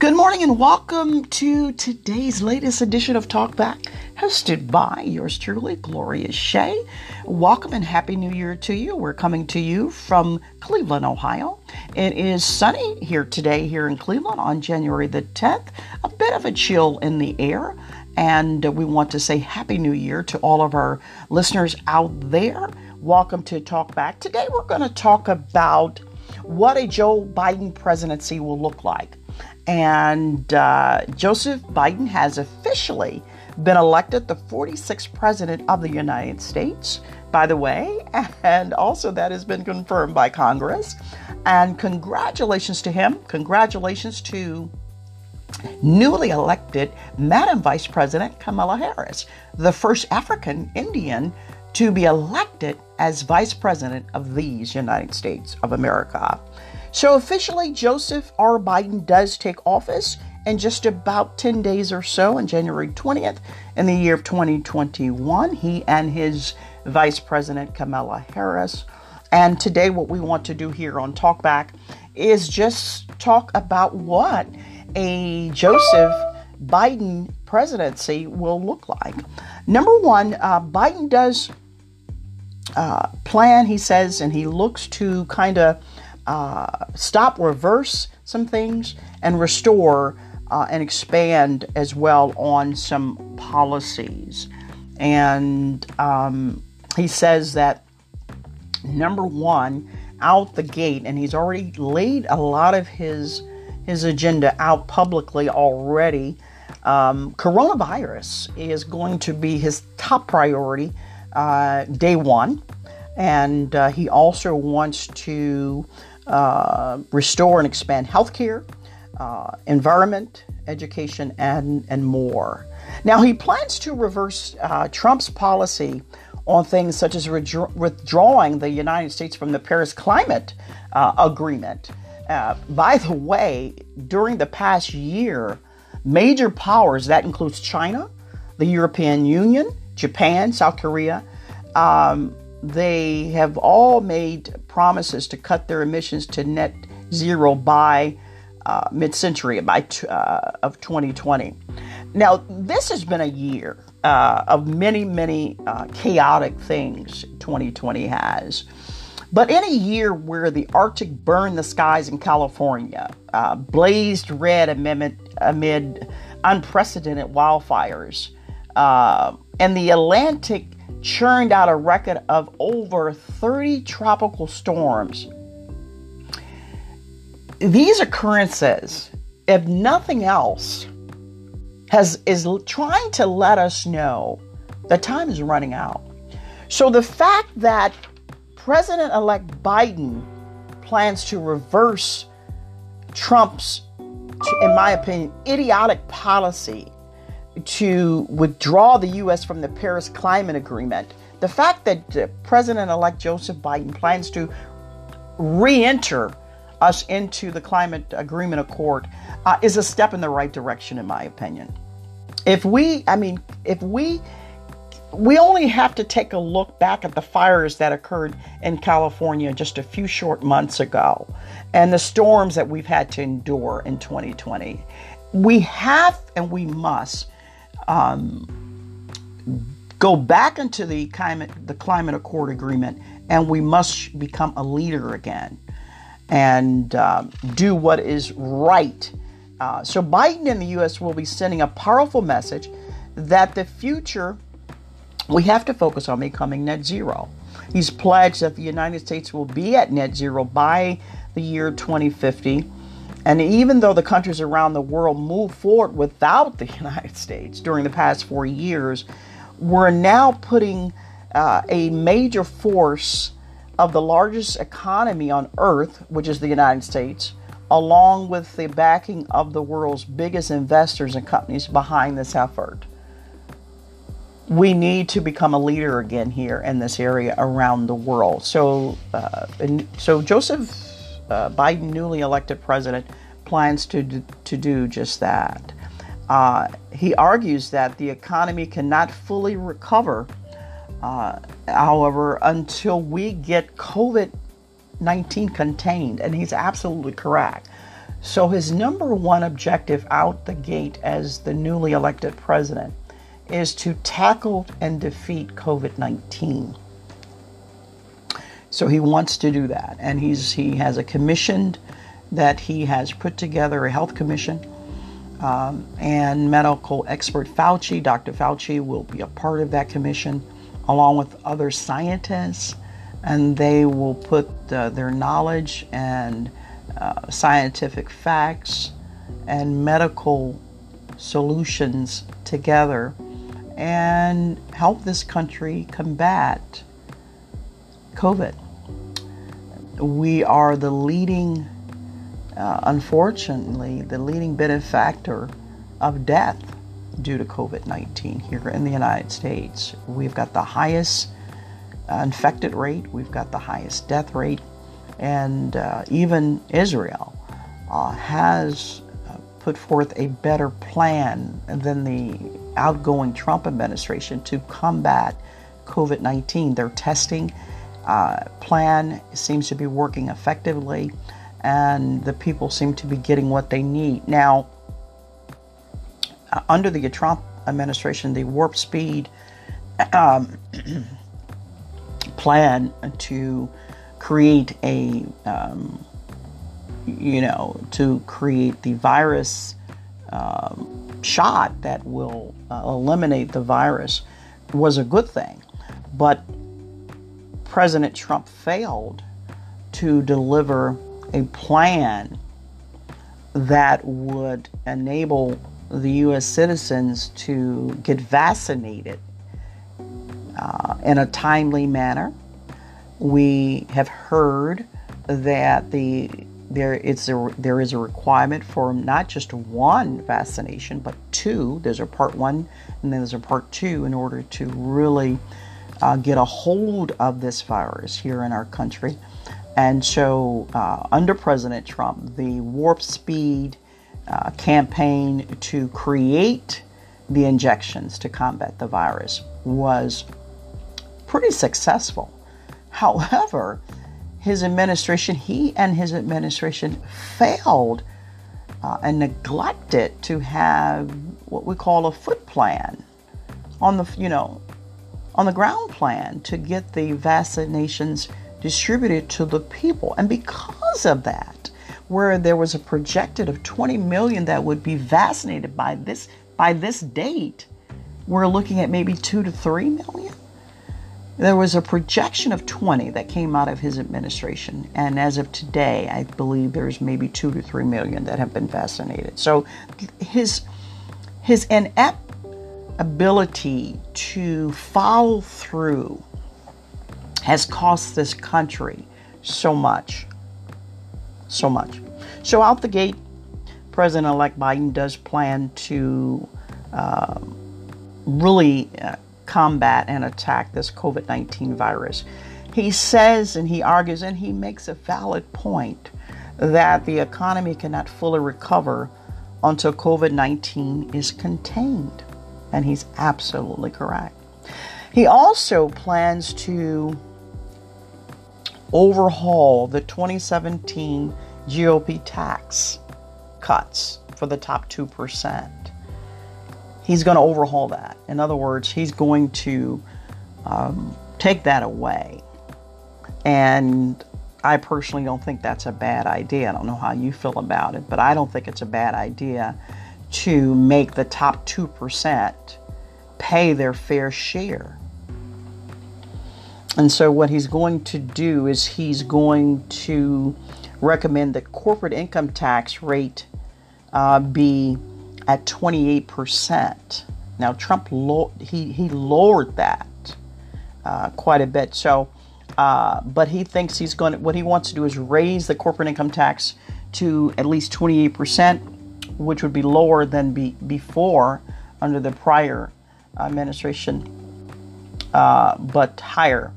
Good morning and welcome to today's latest edition of Talkback, hosted by yours truly, Gloria Shea. Welcome and Happy New Year to you. We're coming to you from Cleveland, Ohio. It is sunny here today, here in Cleveland on January the 10th. A bit of a chill in the air. And we want to say Happy New Year to all of our listeners out there. Welcome to Talkback. Today we're going to talk about what a Joe Biden presidency will look like. And uh, Joseph Biden has officially been elected the 46th president of the United States, by the way, and also that has been confirmed by Congress. And congratulations to him. Congratulations to newly elected Madam Vice President Kamala Harris, the first African Indian to be elected as Vice President of these United States of America. So officially, Joseph R. Biden does take office in just about 10 days or so on January 20th in the year of 2021. He and his Vice President Kamala Harris. And today, what we want to do here on Talkback is just talk about what a Joseph Biden presidency will look like. Number one, uh, Biden does uh, plan, he says, and he looks to kind of uh, stop, reverse some things, and restore uh, and expand as well on some policies. And um, he says that number one, out the gate, and he's already laid a lot of his his agenda out publicly already. Um, coronavirus is going to be his top priority uh, day one, and uh, he also wants to restore and expand healthcare, uh, environment, education, and, and more. Now, he plans to reverse uh, Trump's policy on things such as withdrawing the United States from the Paris Climate uh, Agreement. Uh, by the way, during the past year, major powers, that includes China, the European Union, Japan, South Korea, um, they have all made promises to cut their emissions to net zero by uh, mid-century, by t- uh, of 2020. Now, this has been a year uh, of many, many uh, chaotic things. 2020 has. But in a year where the Arctic burned the skies in California, uh, blazed red amid, amid unprecedented wildfires, uh, and the Atlantic churned out a record of over 30 tropical storms. These occurrences, if nothing else, has is trying to let us know that time is running out. So the fact that President-elect Biden plans to reverse Trump's, in my opinion, idiotic policy to withdraw the U.S. from the Paris Climate Agreement, the fact that uh, President elect Joseph Biden plans to re enter us into the Climate Agreement Accord uh, is a step in the right direction, in my opinion. If we, I mean, if we, we only have to take a look back at the fires that occurred in California just a few short months ago and the storms that we've had to endure in 2020. We have and we must um, go back into the climate, the climate accord agreement, and we must become a leader again and um, do what is right. Uh, so Biden in the U.S. will be sending a powerful message that the future we have to focus on becoming net zero. He's pledged that the United States will be at net zero by the year 2050 and even though the countries around the world moved forward without the United States during the past four years, we're now putting uh, a major force of the largest economy on earth, which is the United States, along with the backing of the world's biggest investors and companies behind this effort. We need to become a leader again here in this area around the world. So, uh, so Joseph uh, Biden, newly elected president, plans to, to do just that. Uh, he argues that the economy cannot fully recover, uh, however, until we get COVID 19 contained, and he's absolutely correct. So, his number one objective out the gate as the newly elected president is to tackle and defeat COVID 19. So, he wants to do that. And he's, he has a commission that he has put together, a health commission. Um, and medical expert Fauci, Dr. Fauci, will be a part of that commission along with other scientists, and they will put uh, their knowledge and uh, scientific facts and medical solutions together and help this country combat COVID. We are the leading, uh, unfortunately, the leading benefactor of death due to COVID 19 here in the United States. We've got the highest uh, infected rate, we've got the highest death rate, and uh, even Israel uh, has uh, put forth a better plan than the outgoing Trump administration to combat COVID 19. They're testing uh, plan seems to be working effectively, and the people seem to be getting what they need. Now, uh, under the Trump administration, the warp speed um, plan to create a, um, you know, to create the virus um, shot that will uh, eliminate the virus was a good thing. But President Trump failed to deliver a plan that would enable the U.S. citizens to get vaccinated uh, in a timely manner we have heard that the there it's a, there is a requirement for not just one vaccination but two. There's a part one and then there's a part two in order to really uh, get a hold of this virus here in our country. And so, uh, under President Trump, the warp speed uh, campaign to create the injections to combat the virus was pretty successful. However, his administration, he and his administration failed uh, and neglected to have what we call a foot plan on the, you know, on the ground plan to get the vaccinations distributed to the people. And because of that, where there was a projected of 20 million that would be vaccinated by this by this date, we're looking at maybe 2 to 3 million. There was a projection of 20 that came out of his administration, and as of today, I believe there's maybe two to three million that have been vaccinated. So his his inept ability to follow through has cost this country so much, so much. So out the gate, President-elect Biden does plan to uh, really. Uh, combat and attack this COVID 19 virus. He says and he argues and he makes a valid point that the economy cannot fully recover until COVID 19 is contained. And he's absolutely correct. He also plans to overhaul the 2017 GOP tax cuts for the top 2% he's going to overhaul that. In other words, he's going to um, take that away. And I personally don't think that's a bad idea. I don't know how you feel about it, but I don't think it's a bad idea to make the top 2% pay their fair share. And so, what he's going to do is he's going to recommend that corporate income tax rate uh, be at 28%. Now, Trump lo- he, he lowered that uh, quite a bit. So, uh, but he thinks he's going to, what he wants to do is raise the corporate income tax to at least 28%, which would be lower than be, before under the prior administration, uh, but higher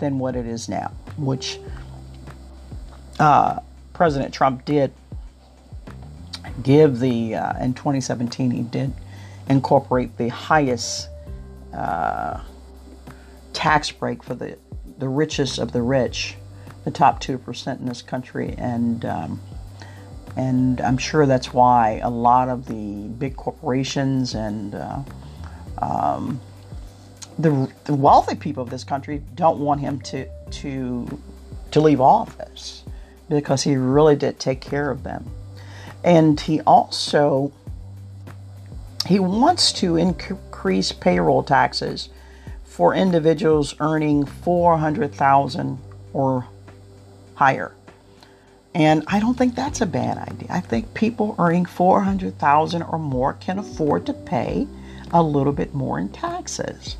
than what it is now, which uh, President Trump did give the, uh, in 2017, he did incorporate the highest uh, tax break for the, the richest of the rich, the top 2% in this country. And, um, and I'm sure that's why a lot of the big corporations and uh, um, the, the wealthy people of this country don't want him to to to leave office because he really did take care of them, and he also he wants to increase payroll taxes for individuals earning 400,000 or higher. And I don't think that's a bad idea. I think people earning 400,000 or more can afford to pay a little bit more in taxes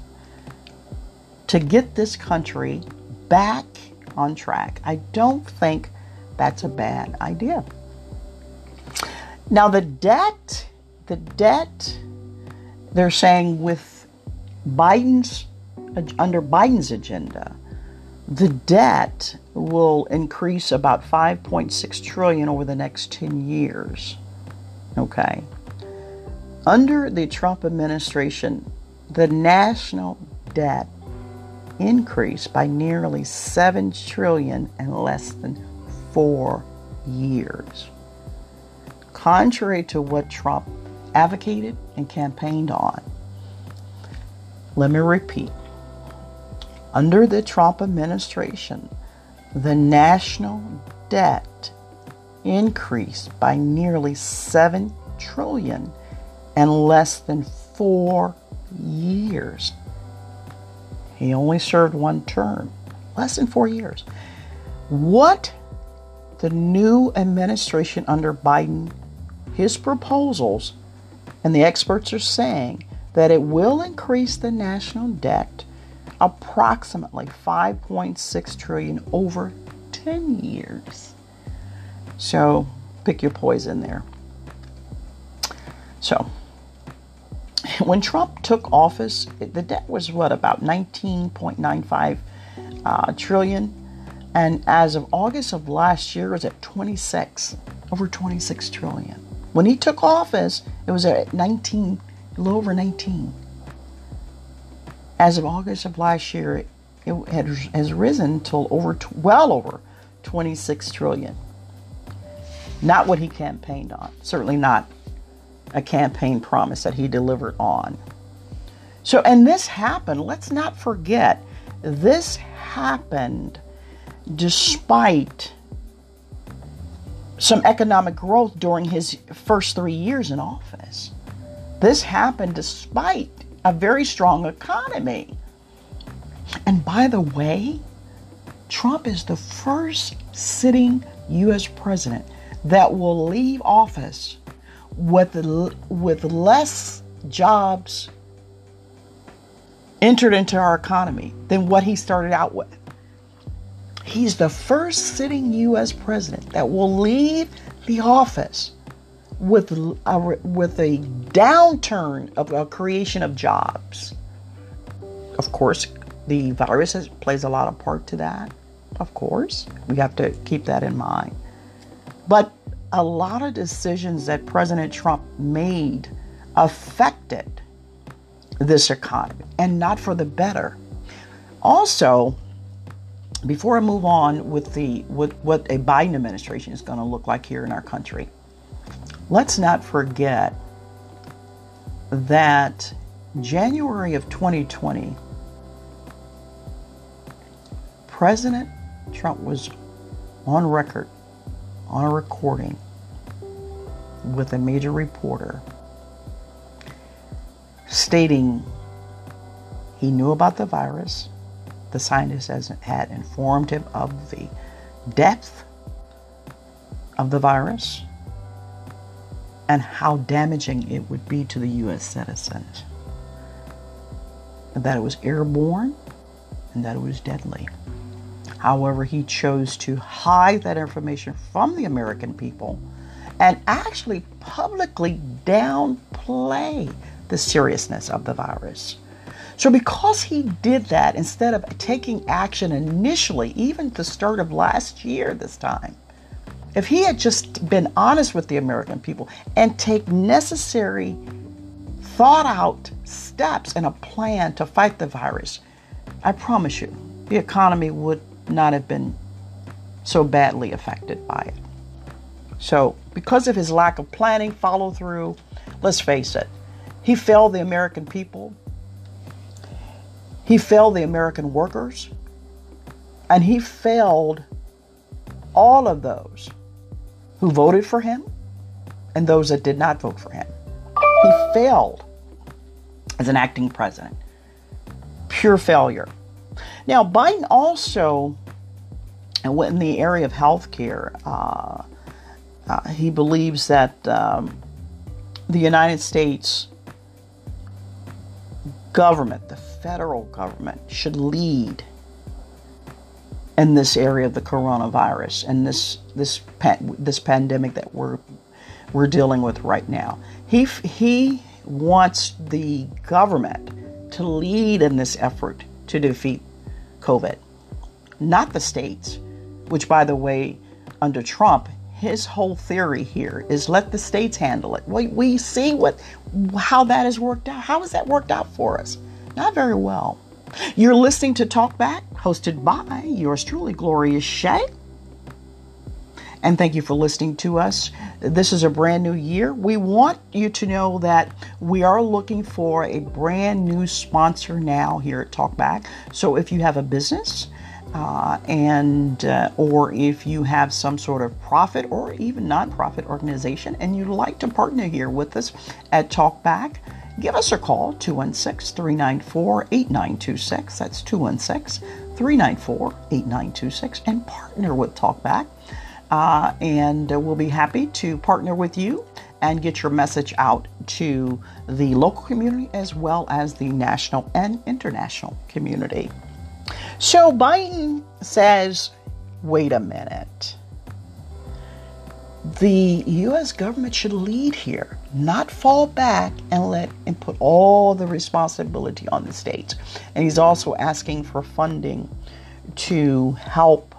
to get this country back on track. I don't think that's a bad idea. Now the debt, the debt they're saying with Biden's under Biden's agenda, the debt will increase about 5.6 trillion over the next 10 years. Okay. Under the Trump administration, the national debt increased by nearly 7 trillion in less than 4 years. Contrary to what Trump advocated and campaigned on. Let me repeat. Under the Trump administration, the national debt increased by nearly 7 trillion in less than 4 years. He only served one term, less than 4 years. What the new administration under Biden, his proposals, and the experts are saying that it will increase the national debt approximately 5.6 trillion over 10 years. So pick your poison there. So when Trump took office, the debt was what about 19.95 uh, trillion, and as of August of last year, it was at 26, over 26 trillion. When he took office, it was at 19, a little over 19. As of August of last year, it had, has risen to over, well over 26 trillion. Not what he campaigned on. Certainly not a campaign promise that he delivered on. So, and this happened, let's not forget, this happened despite some economic growth during his first three years in office. This happened despite a very strong economy. And by the way, Trump is the first sitting U.S. president that will leave office with, with less jobs entered into our economy than what he started out with. He's the first sitting U.S. president that will leave the office with a, with a downturn of a creation of jobs. Of course, the virus has, plays a lot of part to that. Of course, we have to keep that in mind. But a lot of decisions that President Trump made affected this economy and not for the better. Also, before I move on with the with what a Biden administration is going to look like here in our country, let's not forget that January of 2020, President Trump was on record, on a recording with a major reporter stating he knew about the virus. The scientists had informed him of the depth of the virus and how damaging it would be to the U.S. citizens. That it was airborne and that it was deadly. However, he chose to hide that information from the American people and actually publicly downplay the seriousness of the virus. So, because he did that, instead of taking action initially, even at the start of last year, this time, if he had just been honest with the American people and take necessary, thought out steps and a plan to fight the virus, I promise you, the economy would not have been so badly affected by it. So because of his lack of planning, follow through, let's face it, he failed the American people. He failed the American workers. And he failed all of those who voted for him and those that did not vote for him. He failed as an acting president. Pure failure. Now, Biden also, in the area of health care, uh, uh, he believes that um, the United States government, the federal government, should lead in this area of the coronavirus and this this this pandemic that we're we're dealing with right now. He he wants the government to lead in this effort to defeat COVID, not the states, which by the way, under Trump his whole theory here is let the states handle it. We, we see what how that has worked out. How has that worked out for us? Not very well. You're listening to Talk Back, hosted by yours truly, Gloria Shea. And thank you for listening to us. This is a brand new year. We want you to know that we are looking for a brand new sponsor now here at Talkback. So if you have a business, uh, and uh, or if you have some sort of profit or even nonprofit organization and you'd like to partner here with us at Talkback, give us a call 216 394 8926. That's 216 394 8926 and partner with Talkback. Uh, and we'll be happy to partner with you and get your message out to the local community as well as the national and international community. So Biden says, wait a minute. The US government should lead here, not fall back and let and put all the responsibility on the states. And he's also asking for funding to help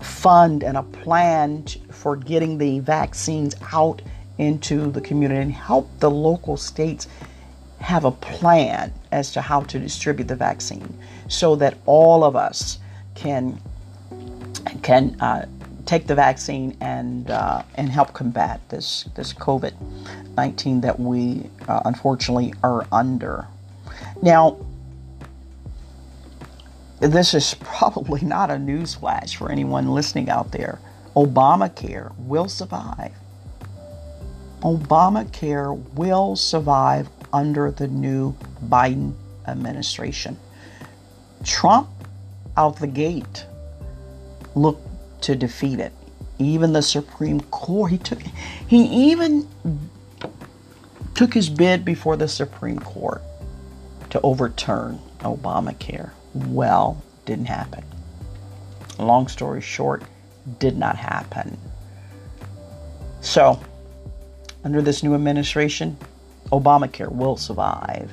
fund and a plan for getting the vaccines out into the community and help the local states have a plan as to how to distribute the vaccine so that all of us can can uh, take the vaccine and uh, and help combat this this COVID nineteen that we uh, unfortunately are under. Now, this is probably not a newsflash for anyone listening out there. Obamacare will survive. Obamacare will survive under the new Biden administration. Trump out the gate looked to defeat it. Even the Supreme Court, he took he even took his bid before the Supreme Court to overturn Obamacare. Well, didn't happen. Long story short, did not happen. So, under this new administration, Obamacare will survive.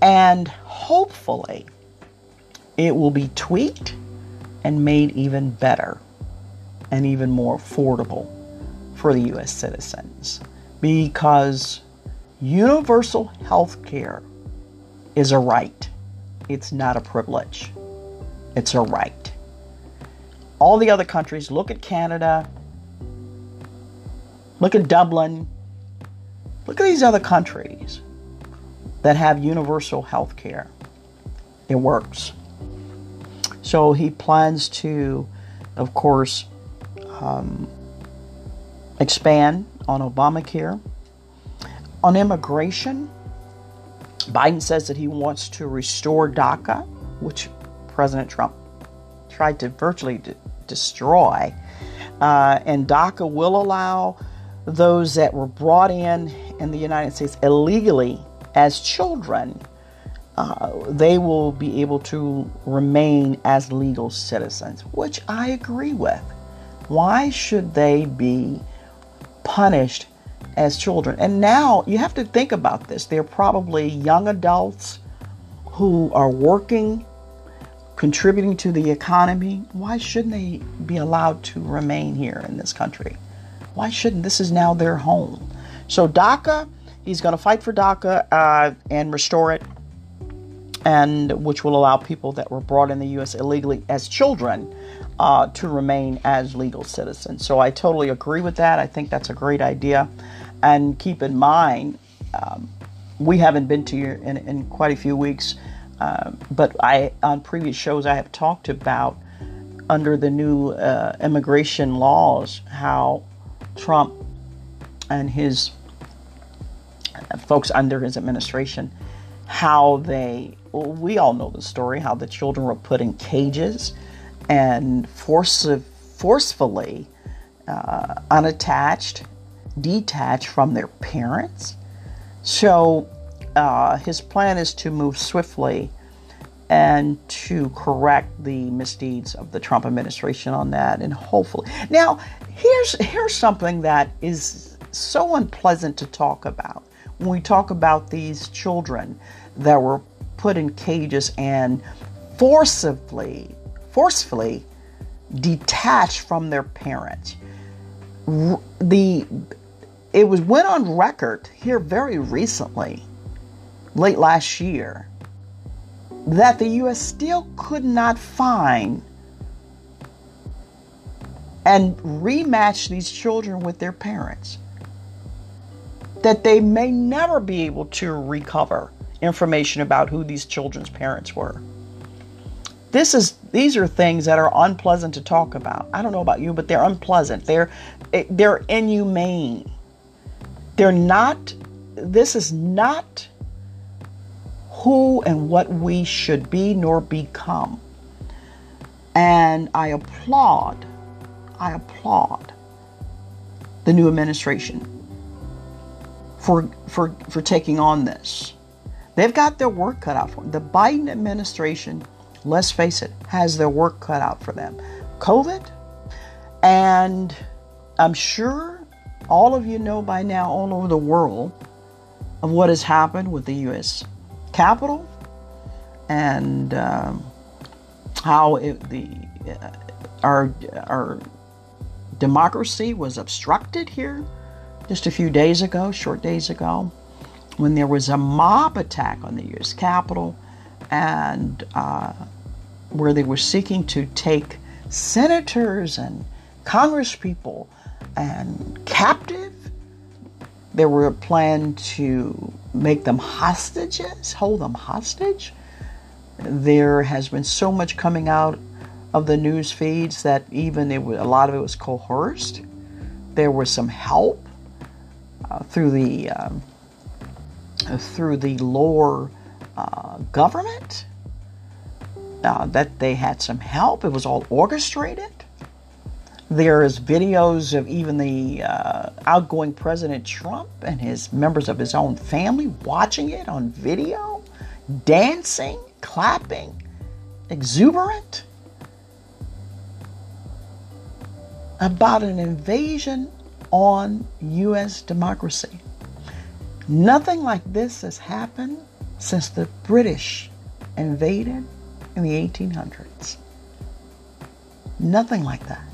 And hopefully, it will be tweaked and made even better and even more affordable for the U.S. citizens because universal health care is a right. It's not a privilege. It's a right. All the other countries, look at Canada, look at Dublin, Look at these other countries that have universal health care. It works. So he plans to, of course, um, expand on Obamacare. On immigration, Biden says that he wants to restore DACA, which President Trump tried to virtually d- destroy. Uh, and DACA will allow those that were brought in in the United States illegally as children, uh, they will be able to remain as legal citizens, which I agree with. Why should they be punished as children? And now you have to think about this. They're probably young adults who are working, contributing to the economy. Why shouldn't they be allowed to remain here in this country? Why shouldn't this is now their home? So DACA, he's going to fight for DACA uh, and restore it, and which will allow people that were brought in the U.S. illegally as children uh, to remain as legal citizens. So I totally agree with that. I think that's a great idea. And keep in mind, um, we haven't been to you in, in quite a few weeks, uh, but I on previous shows I have talked about under the new uh, immigration laws how Trump and his folks under his administration how they we all know the story how the children were put in cages and force, forcefully uh, unattached detached from their parents so uh, his plan is to move swiftly and to correct the misdeeds of the Trump administration on that, and hopefully. Now, here's here's something that is so unpleasant to talk about when we talk about these children that were put in cages and forcibly forcefully detached from their parents. The it was went on record here very recently, late last year, that the U.S. still could not find and rematch these children with their parents. That they may never be able to recover information about who these children's parents were. This is these are things that are unpleasant to talk about. I don't know about you, but they're unpleasant. They're they're inhumane. They're not, this is not who and what we should be nor become. And I applaud, I applaud the new administration for, for, for taking on this. They've got their work cut out for them. The Biden administration, let's face it, has their work cut out for them. COVID, and I'm sure all of you know by now, all over the world, of what has happened with the U.S. Capitol and um, how it, the uh, our our democracy was obstructed here just a few days ago, short days ago, when there was a mob attack on the U.S. Capitol and uh, where they were seeking to take senators and congresspeople and captive. There were a plan to make them hostages, hold them hostage. There has been so much coming out of the news feeds that even it was, a lot of it was coerced. There was some help uh, through the um, through the lower uh, government uh, that they had some help. It was all orchestrated. There's videos of even the uh, outgoing President Trump and his members of his own family watching it on video, dancing, clapping, exuberant about an invasion on U.S. democracy. Nothing like this has happened since the British invaded in the 1800s. Nothing like that.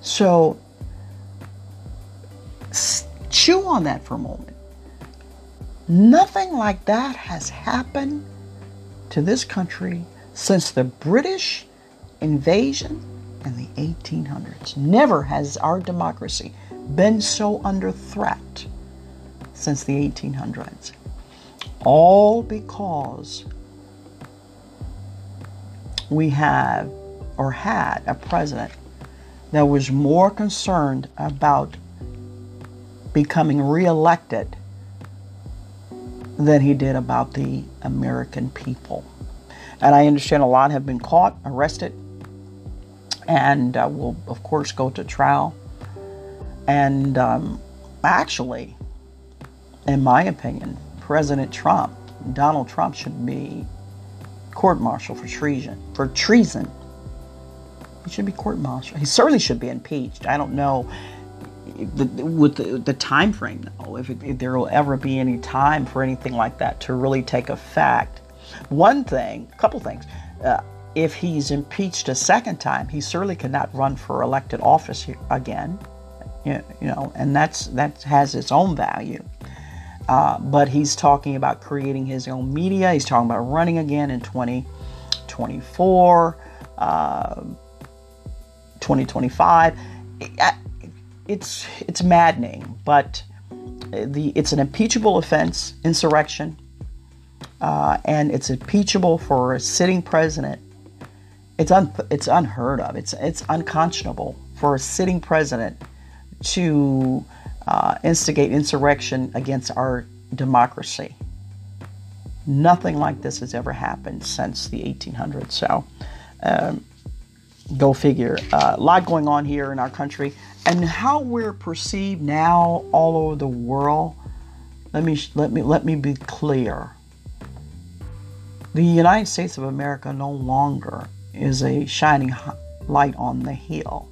So chew on that for a moment. Nothing like that has happened to this country since the British invasion in the 1800s. Never has our democracy been so under threat since the 1800s. All because we have or had a president that was more concerned about becoming reelected than he did about the American people. And I understand a lot have been caught, arrested, and uh, will, of course, go to trial. And um, actually, in my opinion, President Trump, Donald Trump, should be court-martialed for treason. For treason he should be court-martialed. He certainly should be impeached. I don't know the, with the, the, time frame though, if, if, there will ever be any time for anything like that to really take effect. One thing, a couple things. Uh, if he's impeached a second time, he certainly cannot run for elected office again. You know, and that's that has its own value. Uh, but he's talking about creating his own media. He's talking about running again in 2024. uh, 2025. It's it's maddening, but the it's an impeachable offense, insurrection, uh, and it's impeachable for a sitting president. It's un, it's unheard of. It's it's unconscionable for a sitting president to uh, instigate insurrection against our democracy. Nothing like this has ever happened since the 1800s. So, um, go figure. Uh, a lot going on here in our country, and how we're perceived now all over the world. Let me let me let me be clear. The United States of America no longer is a shining light on the hill.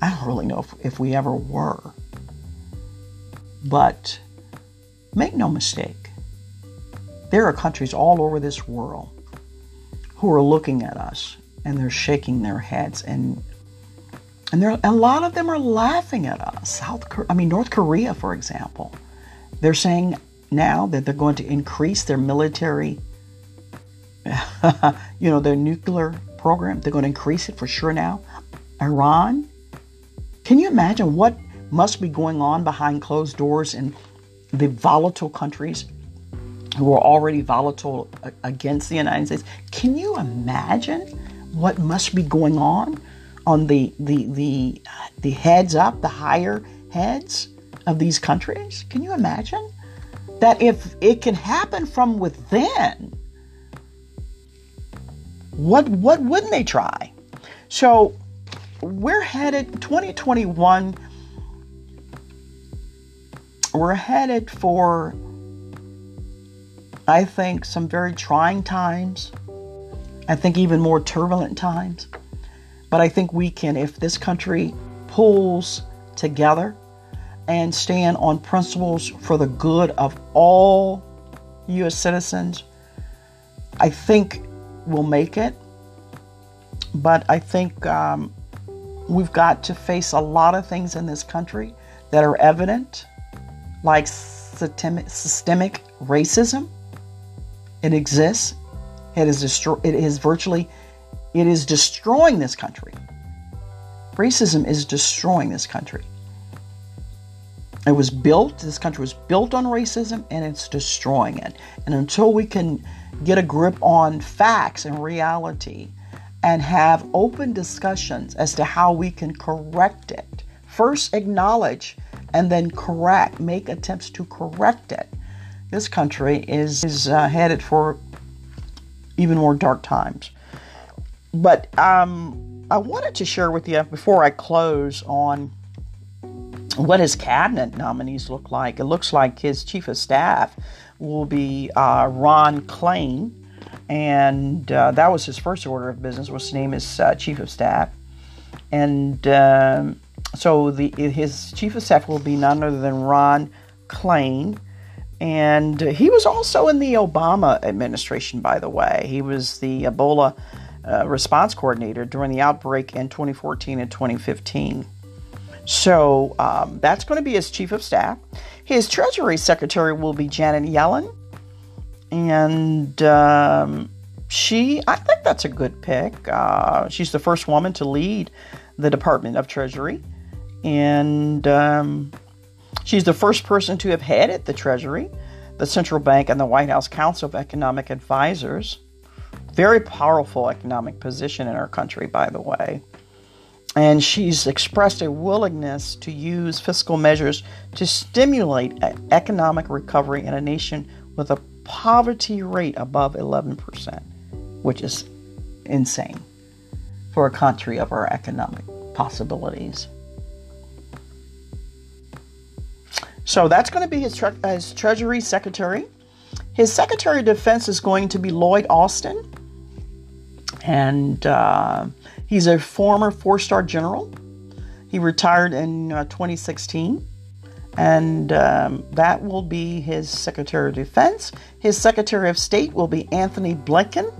I don't really know if, if we ever were. But make no mistake, there are countries all over this world who are looking at us and they're shaking their heads and and there a lot of them are laughing at us. South I mean North Korea for example. They're saying now that they're going to increase their military you know their nuclear program. They're going to increase it for sure now. Iran, can you imagine what must be going on behind closed doors in the volatile countries who are already volatile against the United States? Can you imagine what must be going on on the the the the heads up, the higher heads of these countries? Can you imagine that if it can happen from within? What what wouldn't they try? So we're headed 2021 we're headed for I think some very trying times. I think even more turbulent times. But I think we can if this country pulls together and stand on principles for the good of all US citizens, I think we'll make it. But I think um, We've got to face a lot of things in this country that are evident, like systemic, systemic racism. It exists. It is destroy. It is virtually. It is destroying this country. Racism is destroying this country. It was built. This country was built on racism, and it's destroying it. And until we can get a grip on facts and reality, and have open discussions as to how we can correct it. First, acknowledge and then correct, make attempts to correct it. This country is, is uh, headed for even more dark times. But um, I wanted to share with you before I close on what his cabinet nominees look like. It looks like his chief of staff will be uh, Ron Klain and uh, that was his first order of business was to name his uh, chief of staff and um, so the his chief of staff will be none other than ron klain. And he was also in the obama administration by the way. He was the ebola uh, response coordinator during the outbreak in 2014 and 2015 so um, that's going to be his chief of staff. His treasury secretary will be janet yellen. And um, she, I think that's a good pick. Uh, she's the first woman to lead the Department of Treasury, and um, she's the first person to have headed the Treasury, the central bank, and the White House Council of Economic Advisors. Very powerful economic position in our country, by the way. And she's expressed a willingness to use fiscal measures to stimulate economic recovery in a nation with a poverty rate above 11%, which is insane for a country of our economic possibilities. So that's going to be his, tre- his Treasury Secretary. His Secretary of Defense is going to be Lloyd Austin. And uh, he's a former four star general. He retired in uh, 2016 and um, that will be his Secretary of Defense. His Secretary of State will be Antony Blinken,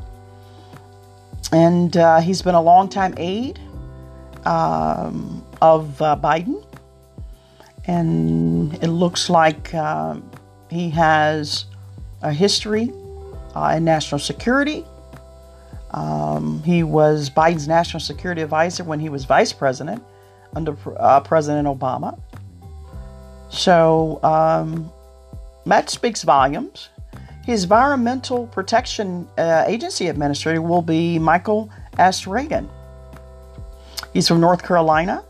and uh, he's been a longtime aide um, of uh, Biden, and it looks like uh, he has a history uh, in national security. Um, he was Biden's national security advisor when he was vice president under uh, President Obama. So um, that speaks volumes. His Environmental Protection uh, Agency administrator will be Michael S. Regan. He's from North Carolina.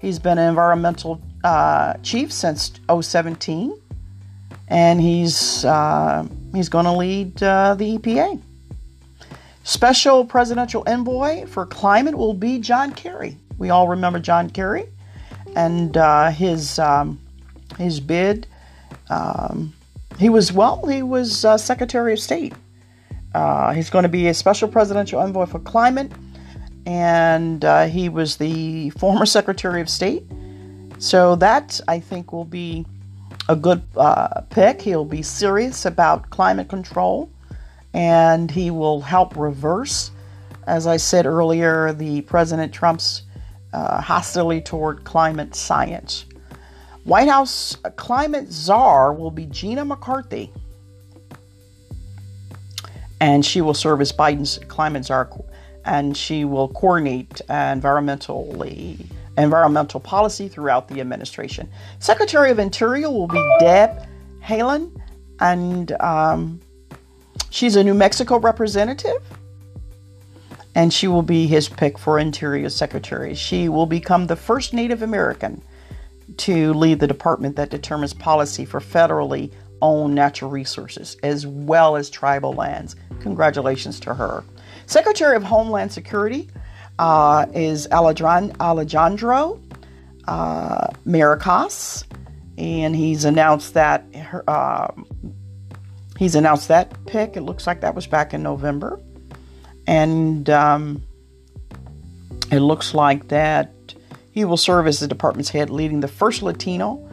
He's been an environmental uh, chief since 017, and he's uh, he's going to lead uh, the EPA. Special presidential envoy for climate will be John Kerry. We all remember John Kerry and uh, his um, his bid. Um, he was well. He was uh, Secretary of State. He's going to be a special presidential envoy for climate, and uh, he was the former Secretary of State. So that I think will be a good uh, pick. He'll be serious about climate control and he will help reverse, as I said earlier, the President Trump's uh, hostility toward climate science. White House climate czar will be Gina McCarthy, and she will serve as Biden's climate czar, and she will coordinate environmentally environmental policy throughout the administration. Secretary of Interior will be Deb Haaland, and um, She's a New Mexico representative, and she will be his pick for Interior Secretary. She will become the first Native American to lead the department that determines policy for federally owned natural resources as well as tribal lands. Congratulations to her. Secretary of Homeland Security uh, is Alejandro uh, Mayorkas, and he's announced that her, uh, He's announced that pick. It looks like that was back in November. And um, it looks like that he will serve as the department's head, leading the first Latino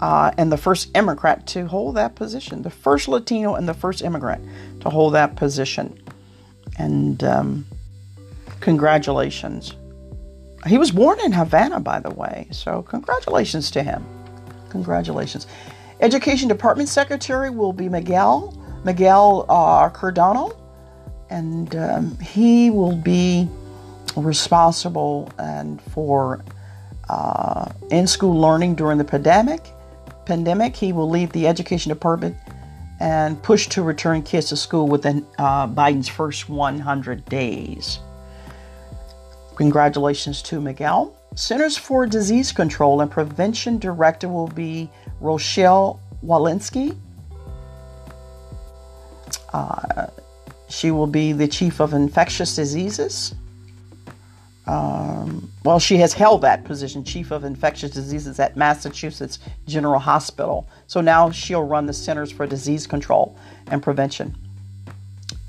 uh, and the first immigrant to hold that position. The first Latino and the first immigrant to hold that position. And um, congratulations. He was born in Havana, by the way. So, congratulations to him. Congratulations. Education Department Secretary will be Miguel Miguel uh, Cardona, and um, he will be responsible and for uh, in-school learning during the pandemic. Pandemic, he will lead the Education Department and push to return kids to school within uh, Biden's first 100 days. Congratulations to Miguel. Centers for Disease Control and Prevention Director will be Rochelle Walensky. Uh, she will be the chief of infectious diseases. Um, well, she has held that position, chief of infectious diseases at Massachusetts General Hospital. So now she'll run the Centers for Disease Control and Prevention.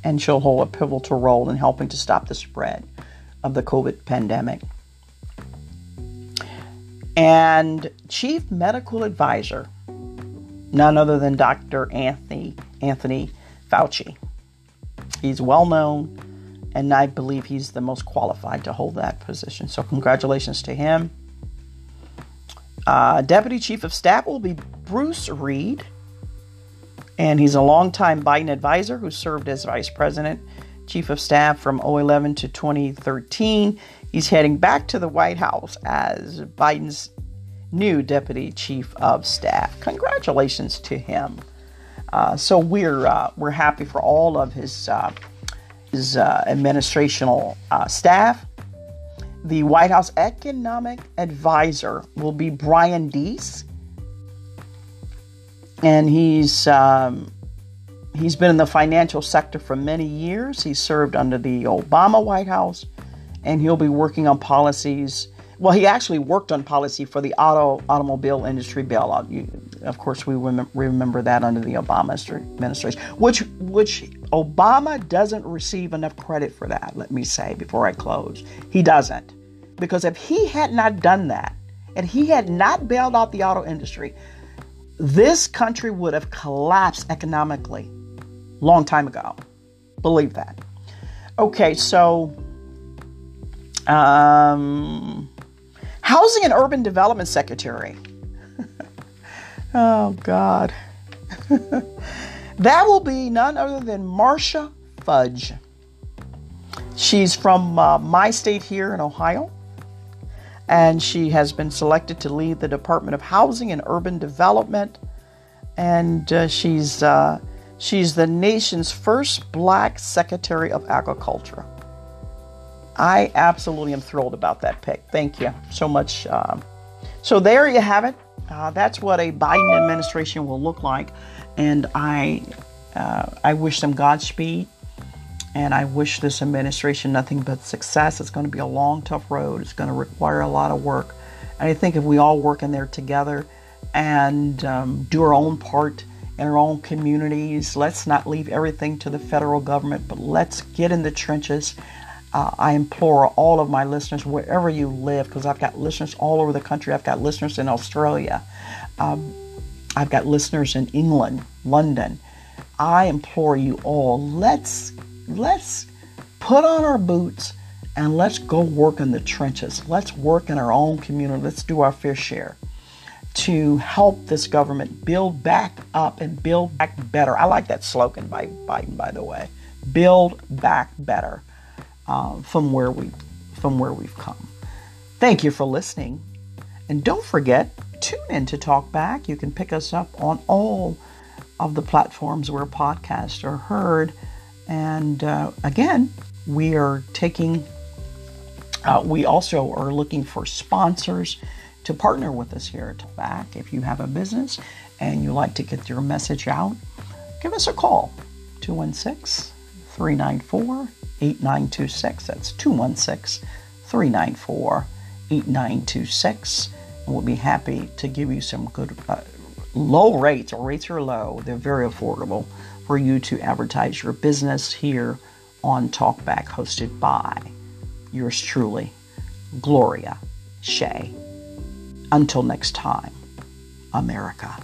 And she'll hold a pivotal role in helping to stop the spread of the COVID pandemic and chief medical advisor, none other than Dr. Anthony Anthony Fauci. He's well known, and I believe he's the most qualified to hold that position. So, congratulations to him. Uh, Deputy Chief of Staff will be Bruce Reed, and he's a longtime Biden advisor who served as Vice President, Chief of Staff from 011 to 2013. He's heading back to the White House as Biden's new deputy chief of staff. Congratulations to him. Uh, so we're uh, we're happy for all of his uh, his uh, administrational uh, staff. The White House economic advisor will be Brian Deese, and he's um, he's been in the financial sector for many years. He served under the Obama White House and he'll be working on policies. Well, he actually worked on policy for the auto automobile industry bailout. You, of course, we remember, remember that under the Obama administration, which which Obama doesn't receive enough credit for that. Let me say before I close, he doesn't, because if he had not done that, and he had not bailed out the auto industry, this country would have collapsed economically long time ago. Believe that. Okay, so um, Housing and Urban Development Secretary. oh, God. that will be none other than Marcia Fudge. She's from uh, my state here in Ohio, and she has been selected to lead the Department of Housing and Urban Development. And uh, she's uh, she's the nation's first Black Secretary of Agriculture. I absolutely am thrilled about that pick. Thank you so much. Um, so there you have it. Uh, that's what a Biden administration will look like, and I uh, I wish them Godspeed. And I wish this administration nothing but success. It's going to be a long, tough road. It's going to require a lot of work. And I think if we all work in there together and um, do our own part in our own communities, let's not leave everything to the federal government, but let's get in the trenches. Uh, I implore all of my listeners, wherever you live, because I've got listeners all over the country. I've got listeners in Australia. Um, I've got listeners in England, London. I implore you all, let's let's put on our boots and let's go work in the trenches. Let's work in our own community. Let's do our fair share to help this government build back up and build back better. I like that slogan by Biden, by the way. Build back better uh, from where we from where we've come. Thank you for listening, and don't forget tune in to Talk Back. You can pick us up on all of the platforms where podcasts are heard. And uh, again, we are taking, uh, we also are looking for sponsors to partner with us here at Back. If you have a business and you like to get your message out, give us a call 216 394 8926. That's 216 394 8926. And we'll be happy to give you some good, uh, low rates. Our rates are low, they're very affordable for you to advertise your business here on Talkback, hosted by yours truly, Gloria Shea. Until next time, America.